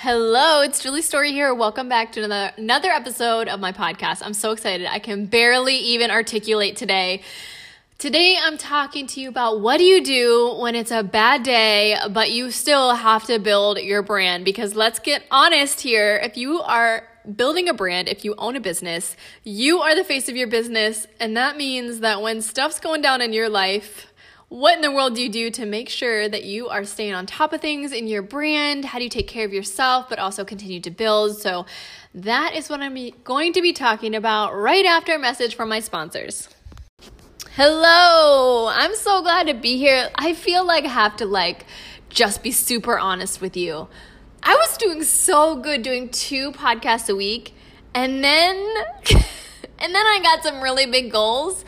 Hello, it's Julie Story here. Welcome back to another, another episode of my podcast. I'm so excited. I can barely even articulate today. Today, I'm talking to you about what do you do when it's a bad day, but you still have to build your brand. Because let's get honest here. If you are building a brand, if you own a business, you are the face of your business. And that means that when stuff's going down in your life, what in the world do you do to make sure that you are staying on top of things in your brand? How do you take care of yourself, but also continue to build? So, that is what I'm going to be talking about right after a message from my sponsors. Hello, I'm so glad to be here. I feel like I have to like just be super honest with you. I was doing so good doing two podcasts a week, and then and then I got some really big goals,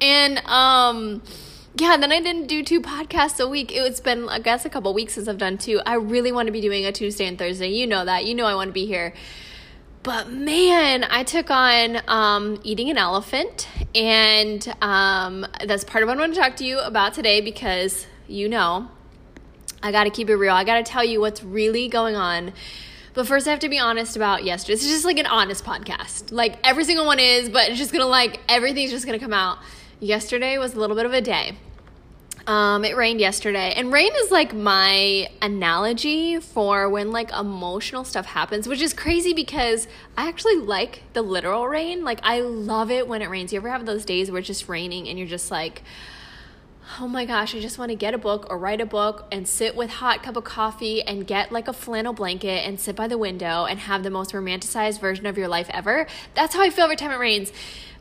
and um yeah, then I didn't do two podcasts a week. It's been, I guess, a couple weeks since I've done two. I really want to be doing a Tuesday and Thursday. You know that. You know I want to be here. But man, I took on um, eating an elephant, and um, that's part of what I want to talk to you about today because you know I got to keep it real. I got to tell you what's really going on. But first, I have to be honest about yesterday. It's just like an honest podcast. Like every single one is, but it's just gonna like everything's just gonna come out. Yesterday was a little bit of a day. Um, it rained yesterday, and rain is like my analogy for when like emotional stuff happens, which is crazy because I actually like the literal rain. Like, I love it when it rains. You ever have those days where it's just raining and you're just like, oh my gosh, I just want to get a book or write a book and sit with hot cup of coffee and get like a flannel blanket and sit by the window and have the most romanticized version of your life ever. That's how I feel every time it rains.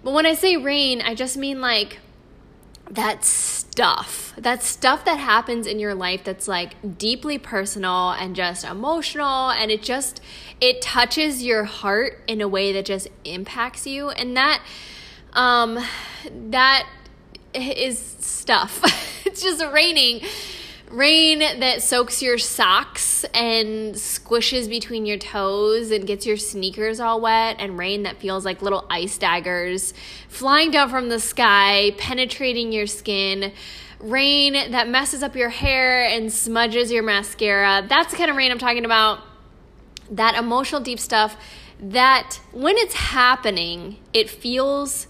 But when I say rain, I just mean like that stuff, that stuff that happens in your life that's like deeply personal and just emotional and it just it touches your heart in a way that just impacts you and that um that is stuff. it's just raining rain that soaks your socks and squishes between your toes and gets your sneakers all wet, and rain that feels like little ice daggers flying down from the sky, penetrating your skin. Rain that messes up your hair and smudges your mascara. That's the kind of rain I'm talking about. That emotional, deep stuff that when it's happening, it feels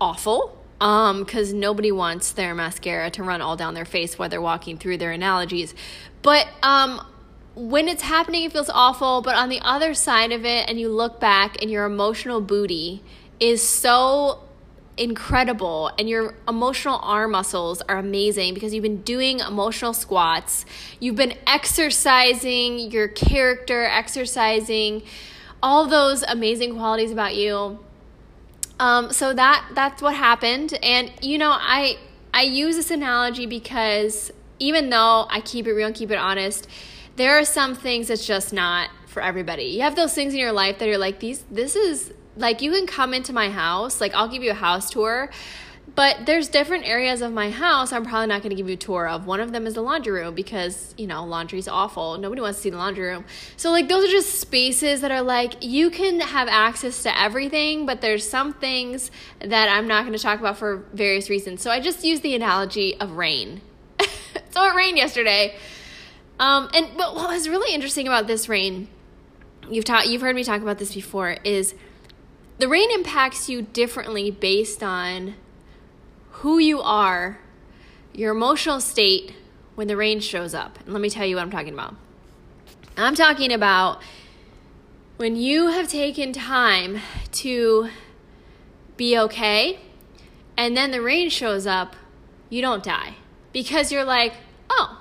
awful um because nobody wants their mascara to run all down their face while they're walking through their analogies. But um when it's happening it feels awful. But on the other side of it and you look back and your emotional booty is so incredible and your emotional arm muscles are amazing because you've been doing emotional squats. You've been exercising your character exercising all those amazing qualities about you um, so that that's what happened, and you know, I I use this analogy because even though I keep it real and keep it honest, there are some things that's just not for everybody. You have those things in your life that are like these. This is like you can come into my house, like I'll give you a house tour but there's different areas of my house I'm probably not going to give you a tour of. One of them is the laundry room because, you know, laundry's awful. Nobody wants to see the laundry room. So like those are just spaces that are like you can have access to everything, but there's some things that I'm not going to talk about for various reasons. So I just use the analogy of rain. so it rained yesterday. Um, and but what was really interesting about this rain, you've taught you've heard me talk about this before, is the rain impacts you differently based on who you are, your emotional state when the rain shows up. And let me tell you what I'm talking about. I'm talking about when you have taken time to be okay and then the rain shows up, you don't die because you're like, oh,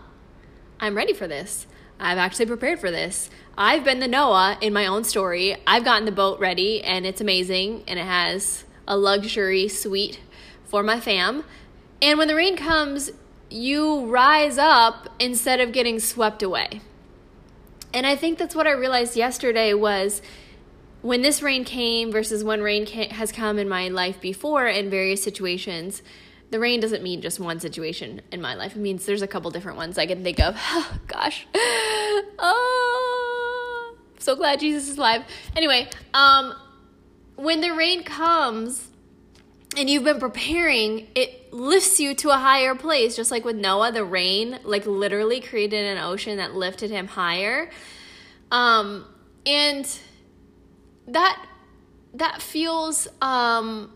I'm ready for this. I've actually prepared for this. I've been the Noah in my own story. I've gotten the boat ready and it's amazing and it has a luxury suite for my fam. And when the rain comes, you rise up instead of getting swept away. And I think that's what I realized yesterday was when this rain came versus when rain has come in my life before in various situations. The rain doesn't mean just one situation in my life. It means there's a couple different ones I can think of. Oh, gosh. Oh, so glad Jesus is alive. Anyway, um, when the rain comes, and you've been preparing, it lifts you to a higher place. Just like with Noah, the rain, like literally created an ocean that lifted him higher. Um, and that that feels um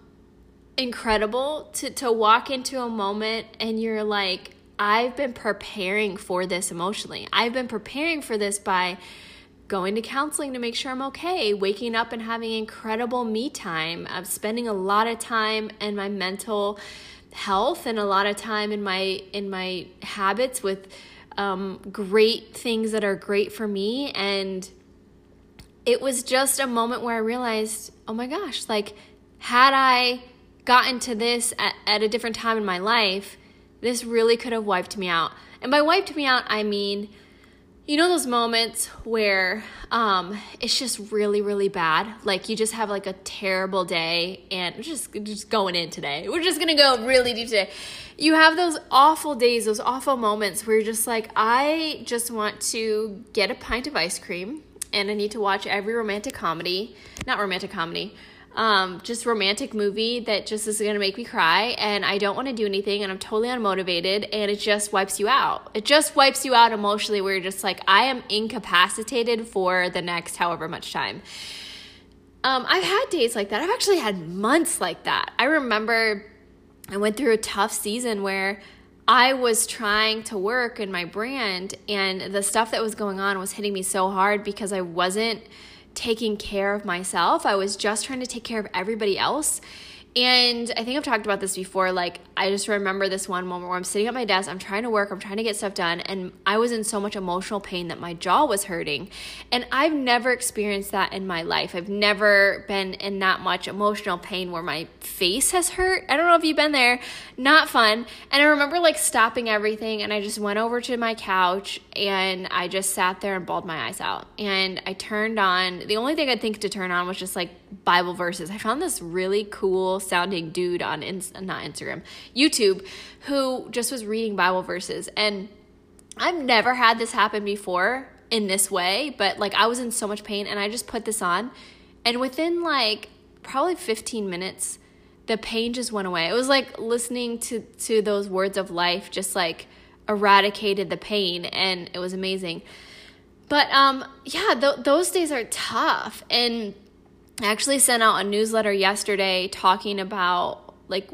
incredible to to walk into a moment and you're like I've been preparing for this emotionally. I've been preparing for this by going to counseling to make sure I'm okay, waking up and having incredible me time, of spending a lot of time in my mental health and a lot of time in my in my habits with um, great things that are great for me and it was just a moment where I realized, oh my gosh, like had I gotten to this at, at a different time in my life, this really could have wiped me out. And by wiped me out, I mean, you know those moments where um, it's just really, really bad. Like you just have like a terrible day, and just just going in today. We're just gonna go really deep today. You have those awful days, those awful moments where you're just like, I just want to get a pint of ice cream, and I need to watch every romantic comedy, not romantic comedy, um, just romantic movie that just is gonna make me cry and I don't wanna do anything and I'm totally unmotivated and it just wipes you out. It just wipes you out emotionally where you're just like, I am incapacitated for the next however much time. Um, I've had days like that. I've actually had months like that. I remember I went through a tough season where I was trying to work in my brand and the stuff that was going on was hitting me so hard because I wasn't taking care of myself. I was just trying to take care of everybody else. And I think I've talked about this before. Like, I just remember this one moment where I'm sitting at my desk, I'm trying to work, I'm trying to get stuff done, and I was in so much emotional pain that my jaw was hurting. And I've never experienced that in my life. I've never been in that much emotional pain where my face has hurt. I don't know if you've been there. Not fun. And I remember like stopping everything, and I just went over to my couch and I just sat there and bawled my eyes out. And I turned on, the only thing I think to turn on was just like Bible verses. I found this really cool sounding dude on not Instagram, YouTube, who just was reading Bible verses. And I've never had this happen before in this way, but like I was in so much pain and I just put this on. And within like probably 15 minutes, the pain just went away. It was like listening to to those words of life just like eradicated the pain and it was amazing. But um yeah, th- those days are tough and I actually sent out a newsletter yesterday talking about like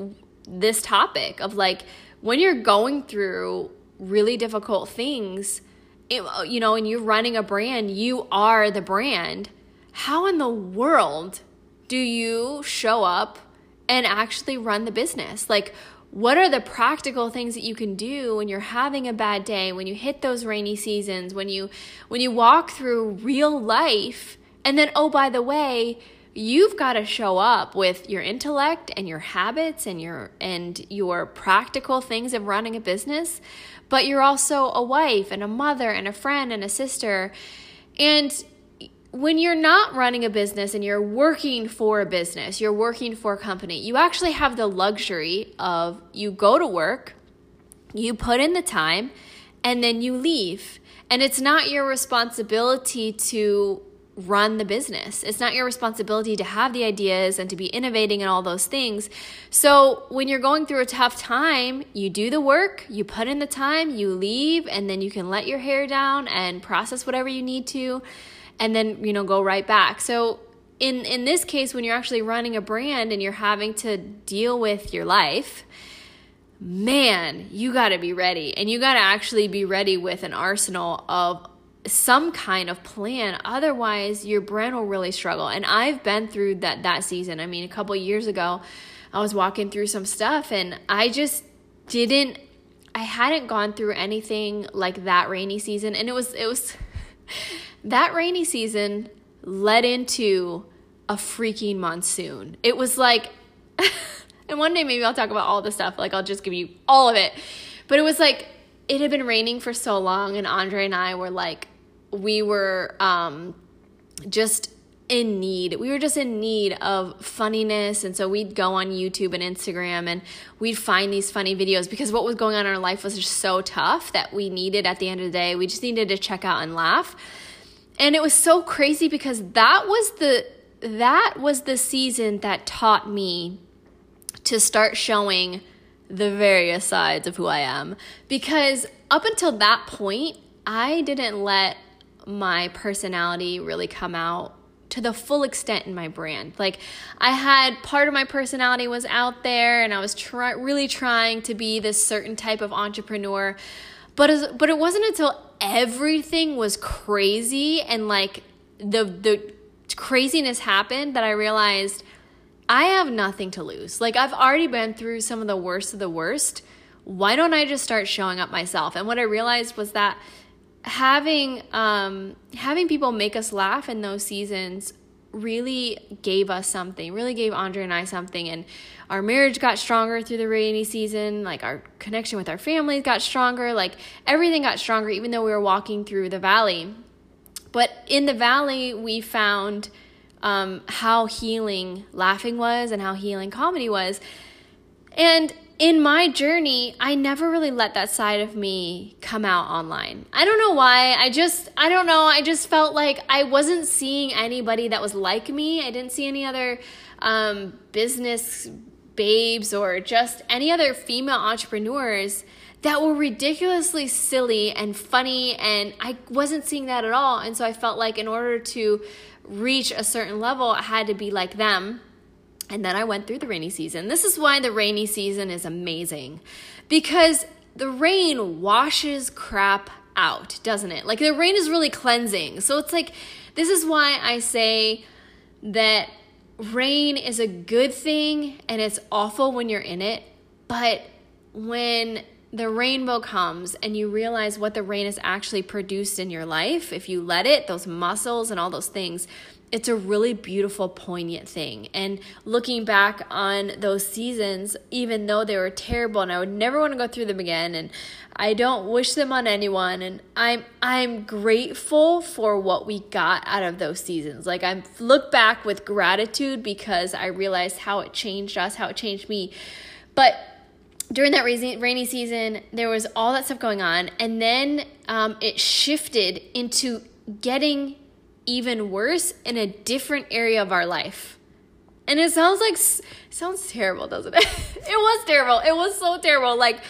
this topic of like when you're going through really difficult things, it, you know, and you're running a brand, you are the brand. How in the world do you show up and actually run the business? Like, what are the practical things that you can do when you're having a bad day, when you hit those rainy seasons, when you when you walk through real life and then, oh, by the way, you've got to show up with your intellect and your habits and your and your practical things of running a business, but you're also a wife and a mother and a friend and a sister. And when you're not running a business and you're working for a business, you're working for a company, you actually have the luxury of you go to work, you put in the time, and then you leave. And it's not your responsibility to run the business. It's not your responsibility to have the ideas and to be innovating and all those things. So, when you're going through a tough time, you do the work, you put in the time, you leave, and then you can let your hair down and process whatever you need to and then, you know, go right back. So, in in this case when you're actually running a brand and you're having to deal with your life, man, you got to be ready. And you got to actually be ready with an arsenal of some kind of plan otherwise your brand will really struggle. And i've been through that that season. I mean a couple years ago i was walking through some stuff and i just didn't i hadn't gone through anything like that rainy season. And it was it was that rainy season led into a freaking monsoon. It was like and one day maybe i'll talk about all the stuff. Like i'll just give you all of it. But it was like it had been raining for so long and andre and i were like we were um, just in need. We were just in need of funniness. And so we'd go on YouTube and Instagram and we'd find these funny videos because what was going on in our life was just so tough that we needed at the end of the day, we just needed to check out and laugh. And it was so crazy because that was the that was the season that taught me to start showing the various sides of who I am because up until that point I didn't let my personality really come out to the full extent in my brand. Like I had part of my personality was out there and I was try- really trying to be this certain type of entrepreneur. But as, but it wasn't until everything was crazy and like the the craziness happened that I realized I have nothing to lose. Like I've already been through some of the worst of the worst. Why don't I just start showing up myself? And what I realized was that having um, having people make us laugh in those seasons really gave us something really gave andre and i something. And our marriage got stronger through the rainy season. Like our connection with our families got stronger. Like everything got stronger even though we were walking through the valley. But in the valley we found um, how healing laughing was and how healing comedy was. And in my journey, I never really let that side of me come out online. I don't know why. I just, I don't know. I just felt like I wasn't seeing anybody that was like me. I didn't see any other um, business babes or just any other female entrepreneurs that were ridiculously silly and funny. And I wasn't seeing that at all. And so I felt like in order to reach a certain level, I had to be like them and then I went through the rainy season. This is why the rainy season is amazing because the rain washes crap out, doesn't it? Like the rain is really cleansing. So it's like, this is why I say that rain is a good thing and it's awful when you're in it. But when the rainbow comes and you realize what the rain has actually produced in your life, if you let it, those muscles and all those things, it's a really beautiful, poignant thing. And looking back on those seasons, even though they were terrible and I would never want to go through them again, and I don't wish them on anyone, and I'm I'm grateful for what we got out of those seasons. Like I look back with gratitude because I realized how it changed us, how it changed me. But during that rainy season, there was all that stuff going on, and then um, it shifted into getting even worse in a different area of our life. And it sounds like sounds terrible, doesn't it? it was terrible. It was so terrible. Like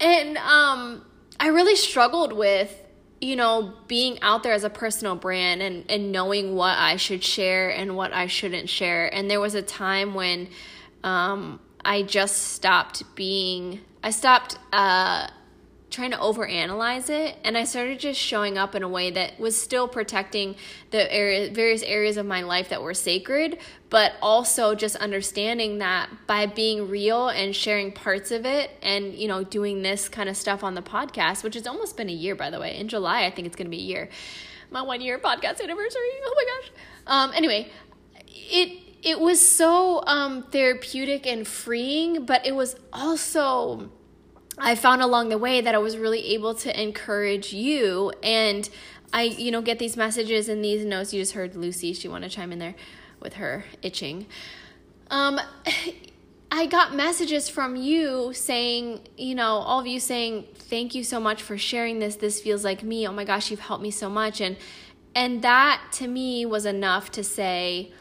and um I really struggled with you know, being out there as a personal brand and, and knowing what I should share and what I shouldn't share. And there was a time when um, I just stopped being, I stopped uh, trying to overanalyze it and I started just showing up in a way that was still protecting the area, various areas of my life that were sacred, but also just understanding that by being real and sharing parts of it and you know doing this kind of stuff on the podcast, which has almost been a year by the way. In July, I think it's going to be a year. My 1 year podcast anniversary. Oh my gosh. Um anyway, it it was so um therapeutic and freeing, but it was also I found along the way that I was really able to encourage you and I you know get these messages and these notes you just heard Lucy she want to chime in there with her itching um I got messages from you saying, you know, all of you saying, "Thank you so much for sharing this. This feels like me. Oh my gosh, you've helped me so much." And and that to me was enough to say,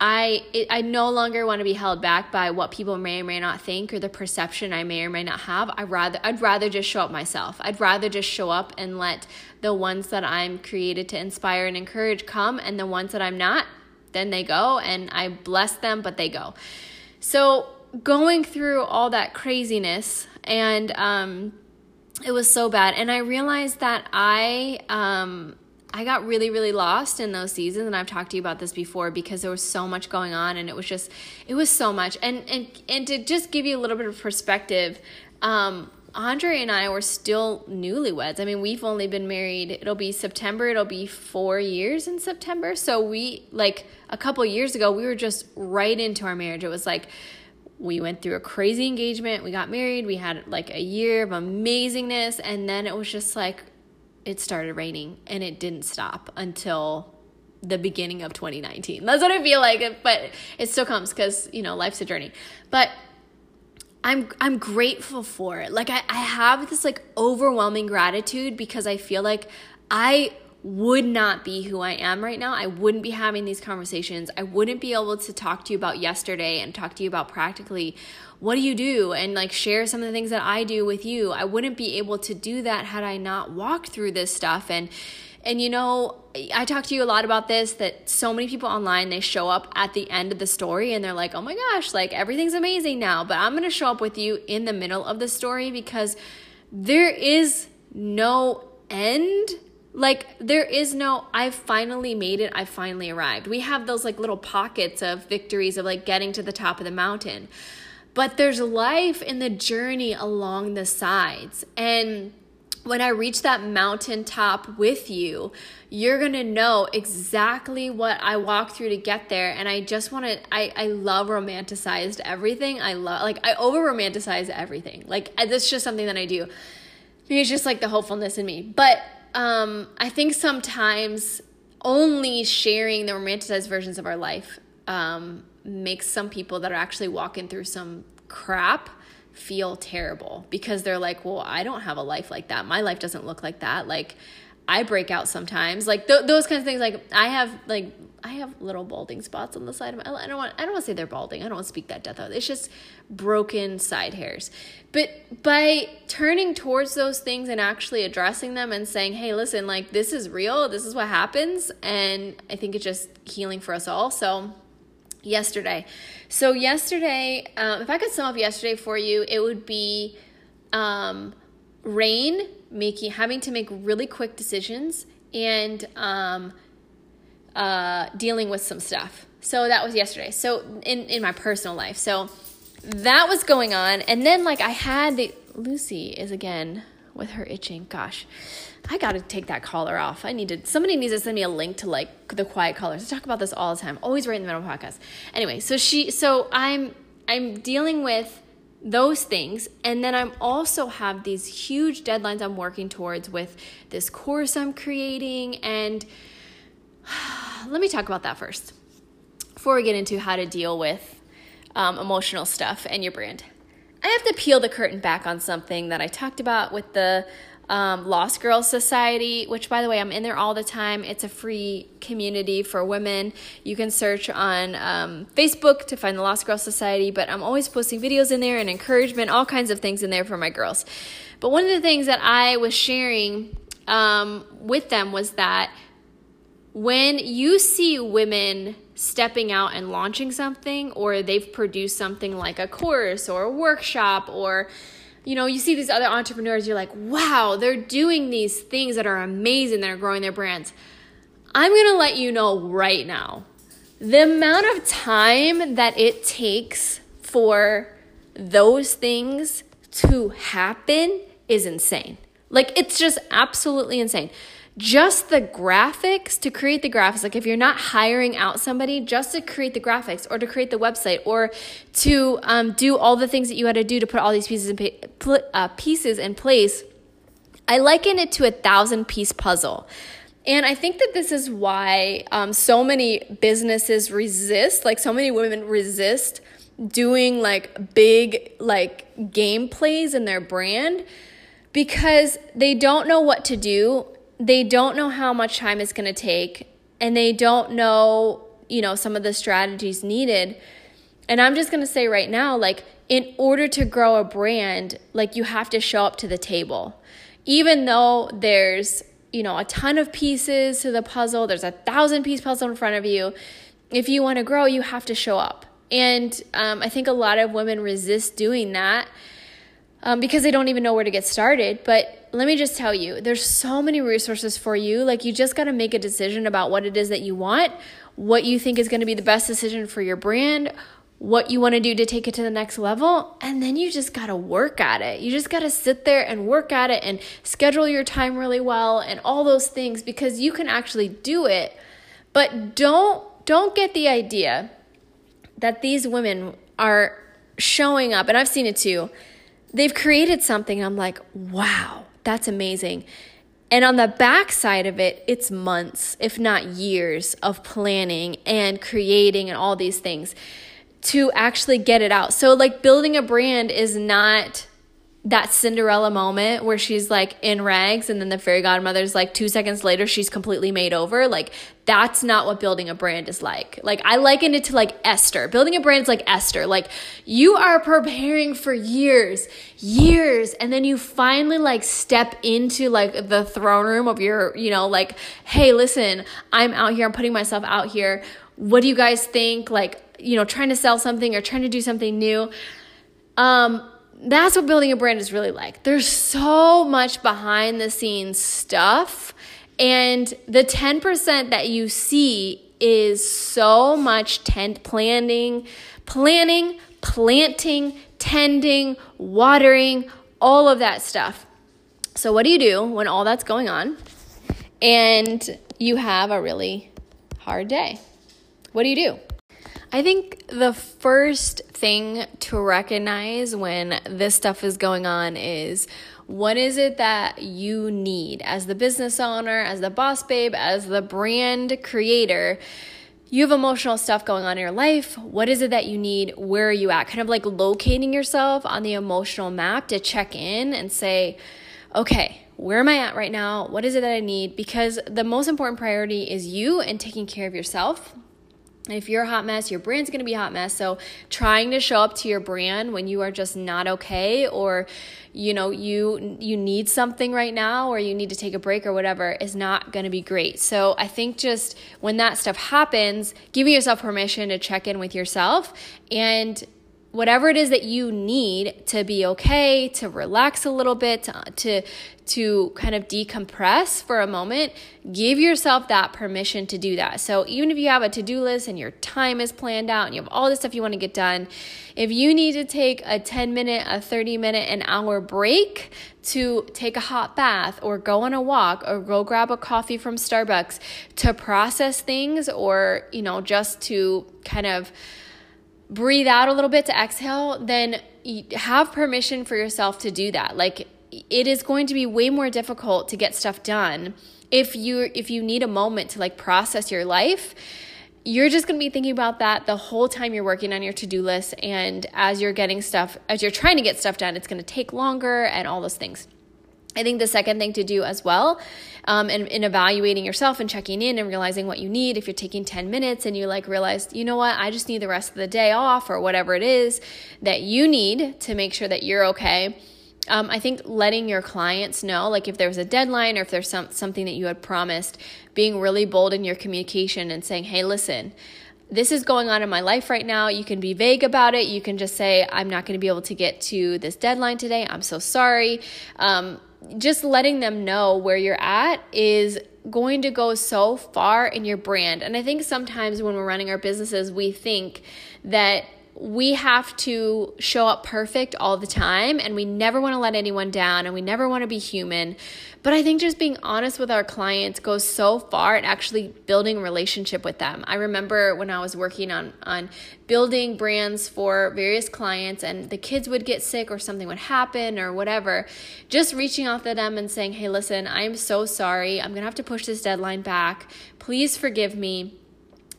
I it, I no longer want to be held back by what people may or may not think or the perception I may or may not have. I rather I'd rather just show up myself. I'd rather just show up and let the ones that I'm created to inspire and encourage come and the ones that I'm not, then they go and I bless them but they go. So going through all that craziness and um it was so bad and I realized that I um I got really, really lost in those seasons, and I've talked to you about this before because there was so much going on, and it was just, it was so much. And and and to just give you a little bit of perspective, um, Andre and I were still newlyweds. I mean, we've only been married. It'll be September. It'll be four years in September. So we like a couple years ago, we were just right into our marriage. It was like we went through a crazy engagement. We got married. We had like a year of amazingness, and then it was just like it started raining and it didn't stop until the beginning of 2019. That's what I feel like, but it still comes because, you know, life's a journey. But I'm I'm grateful for it. Like I, I have this like overwhelming gratitude because I feel like I would not be who I am right now. I wouldn't be having these conversations. I wouldn't be able to talk to you about yesterday and talk to you about practically what do you do and like share some of the things that I do with you. I wouldn't be able to do that had I not walked through this stuff and And you know, I talk to you a lot about this that so many people online they show up at the end of the story and they're like, "Oh my gosh, like everything's amazing now." But I'm going to show up with you in the middle of the story because there is no end. Like there is no I've finally made it. I finally arrived. We have those like little pockets of victories of like getting to the top of the mountain. But there's life in the journey along the sides. And when I reach that mountaintop with you, you're gonna know exactly what I walked through to get there. And I just wanna, I, I love romanticized everything. I love, like, I over romanticize everything. Like, that's just something that I do. It's just like the hopefulness in me. But um, I think sometimes only sharing the romanticized versions of our life um, makes some people that are actually walking through some crap feel terrible because they're like, well, I don't have a life like that. My life doesn't look like that. Like, I break out sometimes. Like th- those kinds of things. Like I have like I have little balding spots on the side of my. I don't want. I don't want to say they're balding. I don't want to speak that death out. It's just broken side hairs. But by turning towards those things and actually addressing them and saying, "Hey, listen, like this is real. This is what happens," and I think it's just healing for us all. So yesterday. So yesterday, um, if I could sum up yesterday for you, it would be um, rain making having to make really quick decisions and um, uh, dealing with some stuff. So that was yesterday. So in in my personal life. So that was going on, and then like I had the Lucy is again with her itching. Gosh. I got to take that collar off. I need to, somebody needs to send me a link to like the quiet collars. I talk about this all the time, always right in the middle of podcast. Anyway, so she, so I'm, I'm dealing with those things. And then I'm also have these huge deadlines I'm working towards with this course I'm creating. And let me talk about that first before we get into how to deal with um, emotional stuff and your brand. I have to peel the curtain back on something that I talked about with the um, Lost Girls Society, which, by the way, I'm in there all the time. It's a free community for women. You can search on um, Facebook to find the Lost Girls Society, but I'm always posting videos in there and encouragement, all kinds of things in there for my girls. But one of the things that I was sharing um, with them was that when you see women stepping out and launching something, or they've produced something like a course or a workshop or you know, you see these other entrepreneurs, you're like, wow, they're doing these things that are amazing that are growing their brands. I'm gonna let you know right now the amount of time that it takes for those things to happen is insane. Like, it's just absolutely insane just the graphics to create the graphics like if you're not hiring out somebody just to create the graphics or to create the website or to um, do all the things that you had to do to put all these pieces in, uh, pieces in place i liken it to a thousand piece puzzle. And i think that this is why um, so many businesses resist like so many women resist doing like big like game plays in their brand because they don't know what to do they don't know how much time it's going to take and they don't know, you know, some of the strategies needed. And I'm just going to say right now like in order to grow a brand, like you have to show up to the table. Even though there's, you know, a ton of pieces to the puzzle, there's a thousand piece puzzle in front of you. If you want to grow, you have to show up. And um, I think a lot of women resist doing that um, because they don't even know where to get started. But let me just tell you, there's so many resources for you. Like, you just got to make a decision about what it is that you want, what you think is going to be the best decision for your brand, what you want to do to take it to the next level, and then you just got to work at it. You just got to sit there and work at it and schedule your time really well and all those things because you can actually do it. But don't don't get the idea that these women are showing up and I've seen it too they've created something. I'm like, wow, that's amazing. And on the back side of it, it's months, if not years, of planning and creating and all these things to actually get it out. So, like, building a brand is not that Cinderella moment where she's like in rags and then the fairy godmother's like 2 seconds later she's completely made over like that's not what building a brand is like. Like I liken it to like Esther. Building a brand is like Esther. Like you are preparing for years years and then you finally like step into like the throne room of your you know like hey listen I'm out here. I'm putting myself out here. What do you guys think? Like you know trying to sell something or trying to do something new. Um that's what building a brand is really like. There's so much behind the scenes stuff. And the 10% that you see is so much tent planning, planning, planting, tending, watering, all of that stuff. So, what do you do when all that's going on and you have a really hard day? What do you do? I think the first thing to recognize when this stuff is going on is what is it that you need as the business owner, as the boss babe, as the brand creator? You have emotional stuff going on in your life. What is it that you need? Where are you at? Kind of like locating yourself on the emotional map to check in and say, okay, where am I at right now? What is it that I need? Because the most important priority is you and taking care of yourself if you're a hot mess, your brand's gonna be a hot mess. So trying to show up to your brand when you are just not okay or you know you you need something right now or you need to take a break or whatever is not to be great. So I think just when that stuff happens, giving yourself permission to check in with yourself and whatever it is that you need to be okay, to relax a little bit, to, to, to kind of decompress for a moment, give yourself that permission to do that. So even if you have a to-do list and your time is planned out and you have all this stuff you want to get done, if you need to take a 10 minute, a 30 minute, an hour break to take a hot bath or go on a walk or go grab a coffee from Starbucks to process things or, you know, just to kind of breathe out a little bit to exhale, then have permission for yourself to do that. Like it is going to be way more difficult to get stuff done if you if you need a moment to like process your life you're just going to be thinking about that the whole time you're working on your to-do list and as you're getting stuff as you're trying to get stuff done it's going to take longer and all those things I think the second thing to do as well, um, in, in evaluating yourself and checking in and realizing what you need, if you're taking 10 minutes and you like realize, you know what, I just need the rest of the day off or whatever it is that you need to make sure that you're okay. Um, I think letting your clients know, like if there's a deadline or if there's some, something that you had promised, being really bold in your communication and saying, hey, listen, this is going on in my life right now. You can be vague about it. You can just say, I'm not going to be able to get to this deadline today. I'm so sorry. Um, just letting them know where you're at is going to go so far in your brand. And I think sometimes when we're running our businesses, we think that we have to show up perfect all the time and we never want to let anyone down and we never want to be human. But I think just being honest with our clients goes so far in actually building a relationship with them. I remember when I was working on on building brands for various clients and the kids would get sick or something would happen or whatever, just reaching out to them and saying, "Hey, listen, I am so sorry. I'm going to have to push this deadline back. Please forgive me."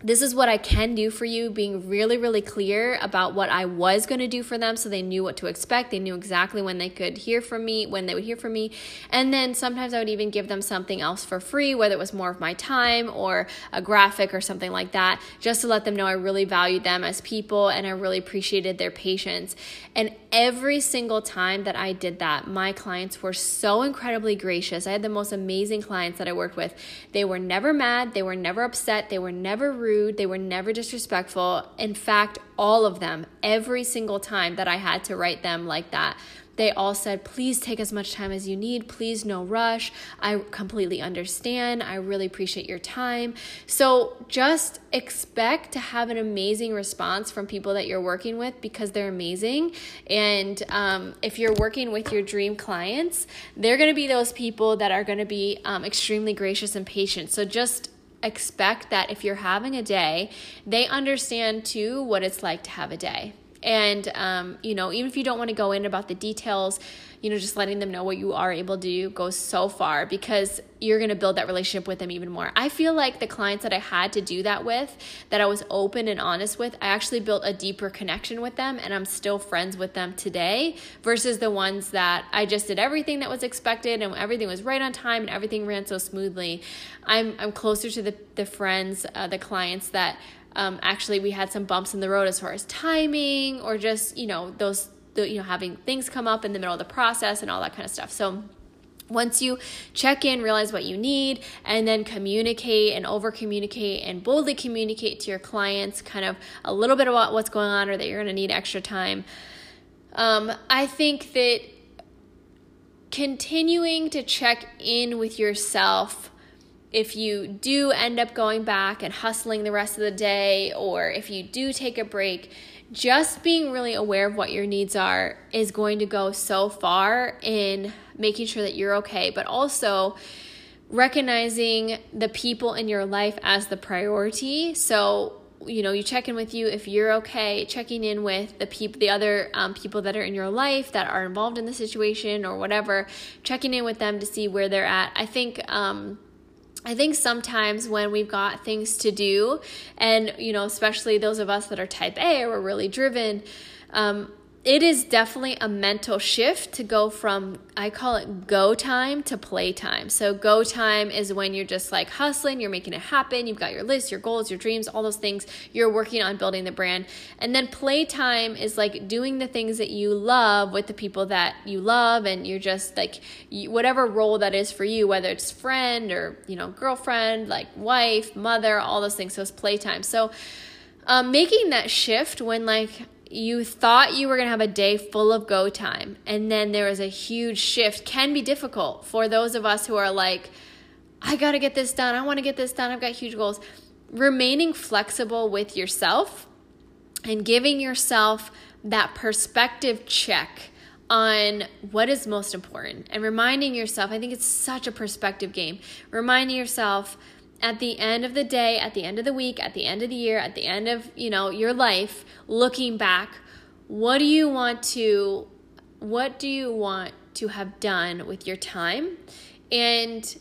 This is what I can do for you, being really, really clear about what I was going to do for them so they knew what to expect. They knew exactly when they could hear from me, when they would hear from me. And then sometimes I would even give them something else for free, whether it was more of my time or a graphic or something like that, just to let them know I really valued them as people and I really appreciated their patience. And every single time that I did that, my clients were so incredibly gracious. I had the most amazing clients that I worked with. They were never mad, they were never upset, they were never rude they were never disrespectful. In fact, all of them, every single time that I had to write them like that, they all said, please take as much time as you need. Please, no rush. I completely understand. I really appreciate your time. So just expect to have an amazing response from people that you're working with because they're amazing. And um, if you're working with your dream clients, they're going to be those people that are going to be um, extremely gracious and patient. So just expect that if you're having a day, they understand too what it's like to have a day. And um, you know even if you don't want to go in about the details you know just letting them know what you are able to do goes so far because you're going to build that relationship with them even more. I feel like the clients that i had to do that with that i was open and honest with i actually built a deeper connection with them and i'm still friends with them today versus the ones that i just did everything that was expected and everything was right on time and everything ran so smoothly. I'm, I'm closer to the, the friends uh, the clients that um, actually we had some bumps in the road as far as timing or just you know those the, you know having things come up in the middle of the process and all that kind of stuff so once you check in, realize what you need, and then communicate and over communicate and boldly communicate to your clients kind of a little bit about what's going on or that you're going to need extra time. Um, I think that continuing to check in with yourself if you do end up going back and hustling the rest of the day, or if you do take a break, just being really aware of what your needs are is going to go so far in making sure that you're okay, but also recognizing the people in your life as the priority. So, you know, you check in with you if you're okay, checking in with the people, the other um, people that are in your life that are involved in the situation or whatever, checking in with them to see where they're at. I think, um, I think sometimes when we've got things to do, and you know, especially those of us that are type A or we're really driven, um, it is definitely a mental shift to go from I call it go time to play time. So go time is when you're just like hustling, you're making it happen, you've got your list, your goals, your dreams, all those things. You're working on building the brand. And then play time is like doing the things that you love with the people that you love and you're just like whatever role that is for you, whether it's friend or, you know, girlfriend, like wife, mother, all those things. So it's playtime. So um, making that shift when like you thought you were going to have a day full of go time and then there was a huge shift can be difficult for those of us who are like i got to get this done i want to get this done i've got huge goals. Remaining flexible with yourself and giving yourself that perspective check on what is most important and reminding yourself i think it's such a perspective game reminding yourself at the end of the day, at the end of the week, at the end of the year, at the end of, you know, your life, looking back, what do you want to what do you want to have done with your time? And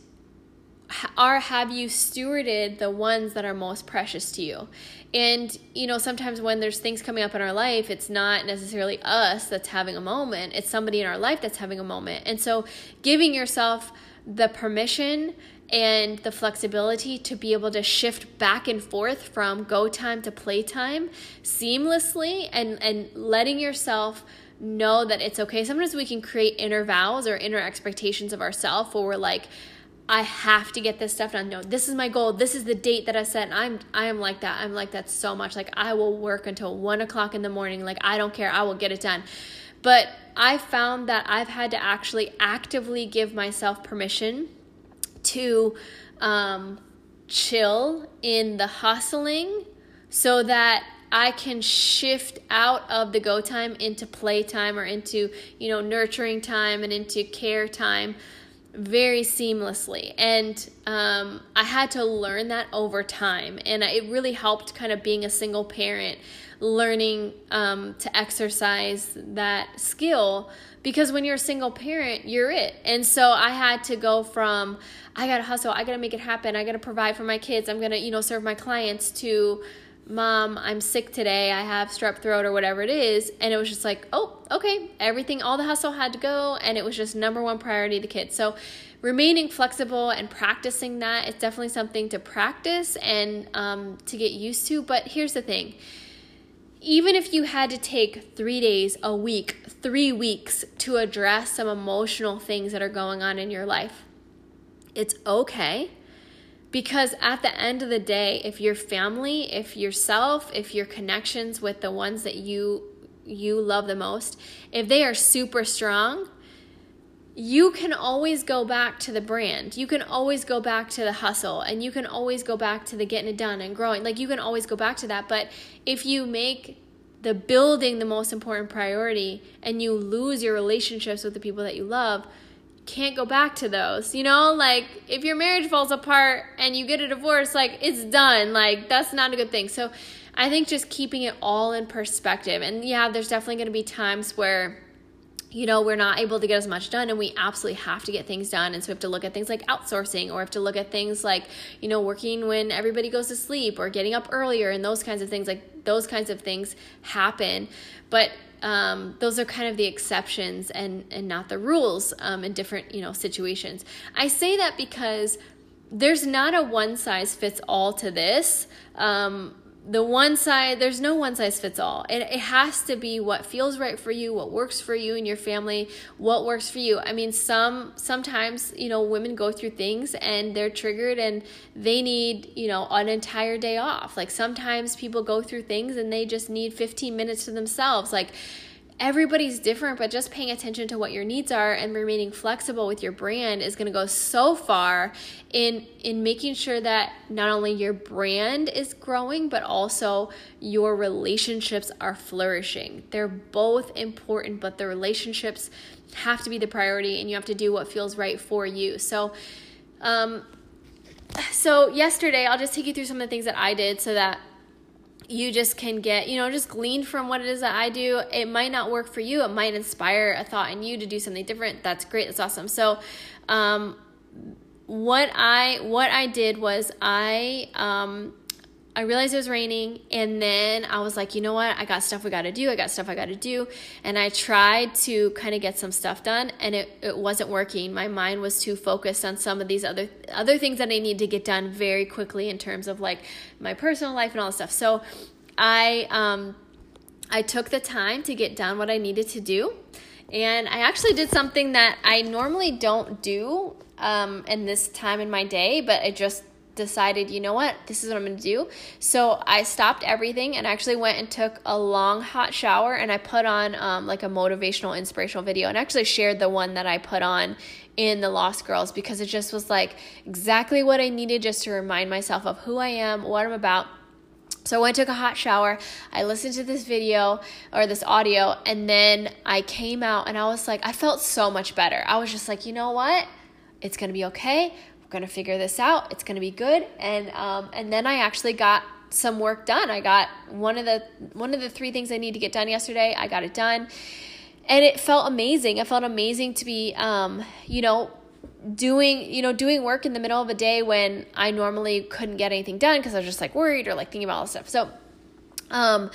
are have you stewarded the ones that are most precious to you? And you know, sometimes when there's things coming up in our life, it's not necessarily us that's having a moment, it's somebody in our life that's having a moment. And so giving yourself the permission and the flexibility to be able to shift back and forth from go time to play time seamlessly and and letting yourself know that it's okay. Sometimes we can create inner vows or inner expectations of ourselves where we're like, I have to get this stuff done. No, this is my goal. This is the date that I set. And I'm I am like that. I'm like that so much. Like I will work until one o'clock in the morning. Like I don't care. I will get it done. But I found that I've had to actually actively give myself permission to um, chill in the hustling so that I can shift out of the go time into play time or into, you know, nurturing time and into care time very seamlessly. And um, I had to learn that over time. And it really helped kind of being a single parent, learning um, to exercise that skill because when you're a single parent, you're it. And so I had to go from I got to hustle, I got to make it happen, I got to provide for my kids, I'm going to, you know, serve my clients to mom, I'm sick today, I have strep throat or whatever it is. And it was just like, oh, okay, everything, all the hustle had to go. And it was just number one priority the kids. So remaining flexible and practicing that is definitely something to practice and um, to get used to. But here's the thing even if you had to take three days, a week, three weeks to address some emotional things that are going on in your life, it's okay. Because at the end of the day, if your family, if yourself, if your connections with the ones that you you love the most, if they are super strong, you can always go back to the brand. You can always go back to the hustle and you can always go back to the getting it done and growing. Like you can always go back to that. But if you make the building the most important priority and you lose your relationships with the people that you love, can't go back to those. You know, like if your marriage falls apart and you get a divorce, like it's done. Like that's not a good thing. So I think just keeping it all in perspective. And yeah, there's definitely going to be times where you know, we're not able to get as much done and we absolutely have to get things done. And so we have to look at things like outsourcing or have to look at things like, you know, working when everybody goes to sleep or getting up earlier and those kinds of things. Like those kinds of things happen. But um, those are kind of the exceptions and, and not the rules um, in different, you know, situations. I say that because there's not a one size fits all to this. Um, the one side there's no one size fits all. It, it has to be what feels right for you what works for you and your family what works for you. I mean some sometimes you know women go through things and they're triggered and they need you know an entire day off. Like sometimes people go through things and they just need 15 minutes to themselves. Like everybody's different, but just paying attention to what your needs are and remaining flexible with your brand is going to go so far in in making sure that not only your brand is growing, but also your relationships are flourishing. They're both important, but the relationships have to be the priority, and you have to do what feels right for you. So, um, so yesterday, I'll just take you through some of the things that I did so that you just can get, you know, just glean from what it is that I do. It might not work for you. It might inspire a thought in you to do something different. That's great. That's awesome. So, um, what I what I did was I um, I realized it was raining, and then I was like, you know what? I got stuff we got to do. I got stuff I got to do. And I tried to kind of get some stuff done, and it, it wasn't working. My mind was too focused on some of these other other things that I need to get done very quickly in terms of like my personal life and all this stuff. So I um, I took the time to get done what I needed to do. And I actually did something that I normally don't do um, in this time in my day, but I just decided, you know what, this is what I'm gonna do. So I stopped everything and actually went and took a long hot shower and I put on um, like a motivational, inspirational video and actually shared the one that I put on in the Lost Girls because it just was like exactly what I needed just to remind myself of who I am, what I'm about. So I went took a hot shower. I listened to this video or this audio, and then I came out and I was like, I felt so much better. I was just like, you know what? It's gonna be okay gonna figure this out. It's gonna be good. And um, and then I actually got some work done. I got one of the one of the three things I need to get done yesterday. I got it done, and it felt amazing. It felt amazing to be, um, you know, doing you know doing work in the middle of a day when I normally couldn't get anything done because I was just like worried or like thinking about all this stuff. So, um,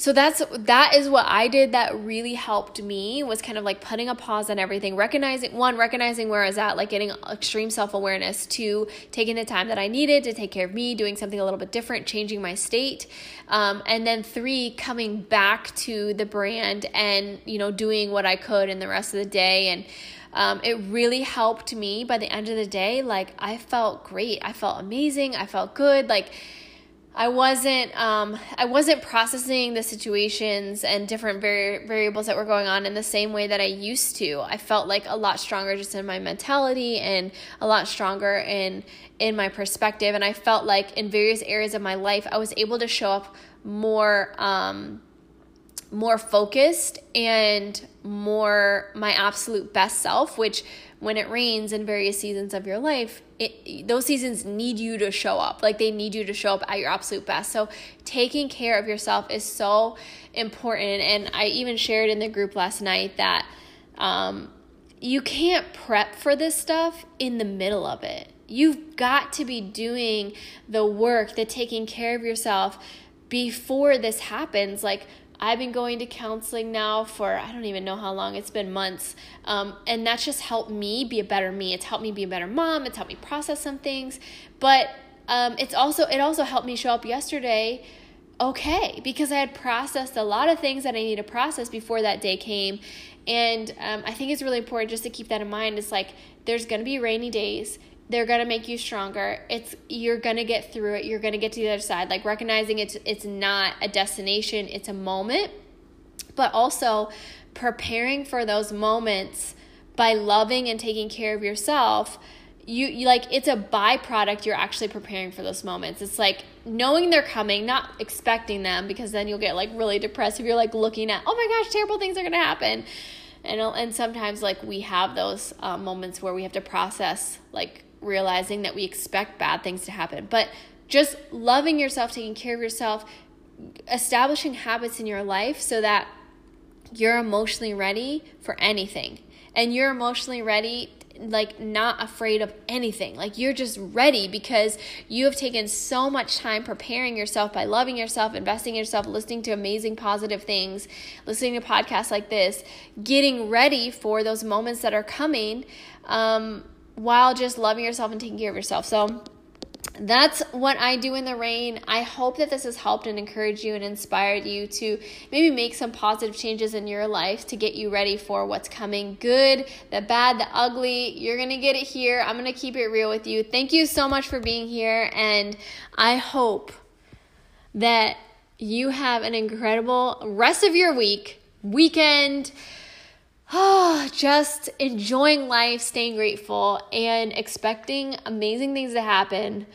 so that's that is what I did that really helped me was kind of like putting a pause on everything, recognizing one, recognizing where I was at, like getting extreme self-awareness, two, taking the time that I needed to take care of me, doing something a little bit different, changing my state. Um, and then three, coming back to the brand and, you know, doing what I could in the rest of the day. And um, it really helped me by the end of the day. Like I felt great. I felt amazing. I felt good. Like I wasn't um, I wasn't processing the situations and different vari- variables that were going on in the same way that I used to. I felt like a lot stronger just in my mentality and a lot stronger in in my perspective and I felt like in various areas of my life I was able to show up more um, more focused and more my absolute best self, which when it rains in various seasons of your life, it, those seasons need you to show up. Like they need you to show up at your absolute best. So taking care of yourself is so important. And I even shared in the group last night that um, you can't prep for this stuff in the middle of it. You've got to be doing the work, the taking care of yourself before this happens. Like I've been going to counseling now for I don't even know how long, it's been months. Um, and that's just helped me be a better me. It's helped me be a better mom, it's helped me process some things. But um, it's also it also helped me show up yesterday okay because I had processed a lot of things that I need to process before that day came. And um, I think it's really important just to keep that in mind. It's like there's going to be rainy days they're going to make you stronger. It's you're going to get through it. You're going to get to the other side. Like recognizing it's it's not a destination it's a moment but also preparing for those moments by loving and taking care of yourself. You, you like it's a byproduct you're actually preparing for those moments. It's like knowing they're coming not expecting them because then you'll get like really depressed if you're like looking at oh my gosh terrible things are going to happen. And and sometimes like we have those uh, moments where we have to process like realizing that we expect bad things to happen. But just loving yourself, taking care of yourself, establishing habits in your life so that you're emotionally ready for anything and you're emotionally ready like not afraid of anything. Like you're just ready because you have taken so much time preparing yourself by loving yourself, investing in yourself, listening to amazing positive things, listening to podcasts like this, getting ready for those moments that are coming um, while just loving yourself and taking care of yourself. So that's what I do in the rain. I hope that this has helped and encouraged you and inspired you to maybe make some positive changes in your life to get you ready for what's coming good, the bad, the ugly. You're going to get it here. I'm going to keep it real with you. Thank you so much for being here. And I hope that you have an incredible rest of your week, weekend. Just enjoying life, staying grateful, and expecting amazing things to happen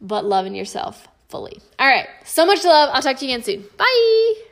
but loving yourself fully. All right. So much love. I'll talk to you again soon. Bye.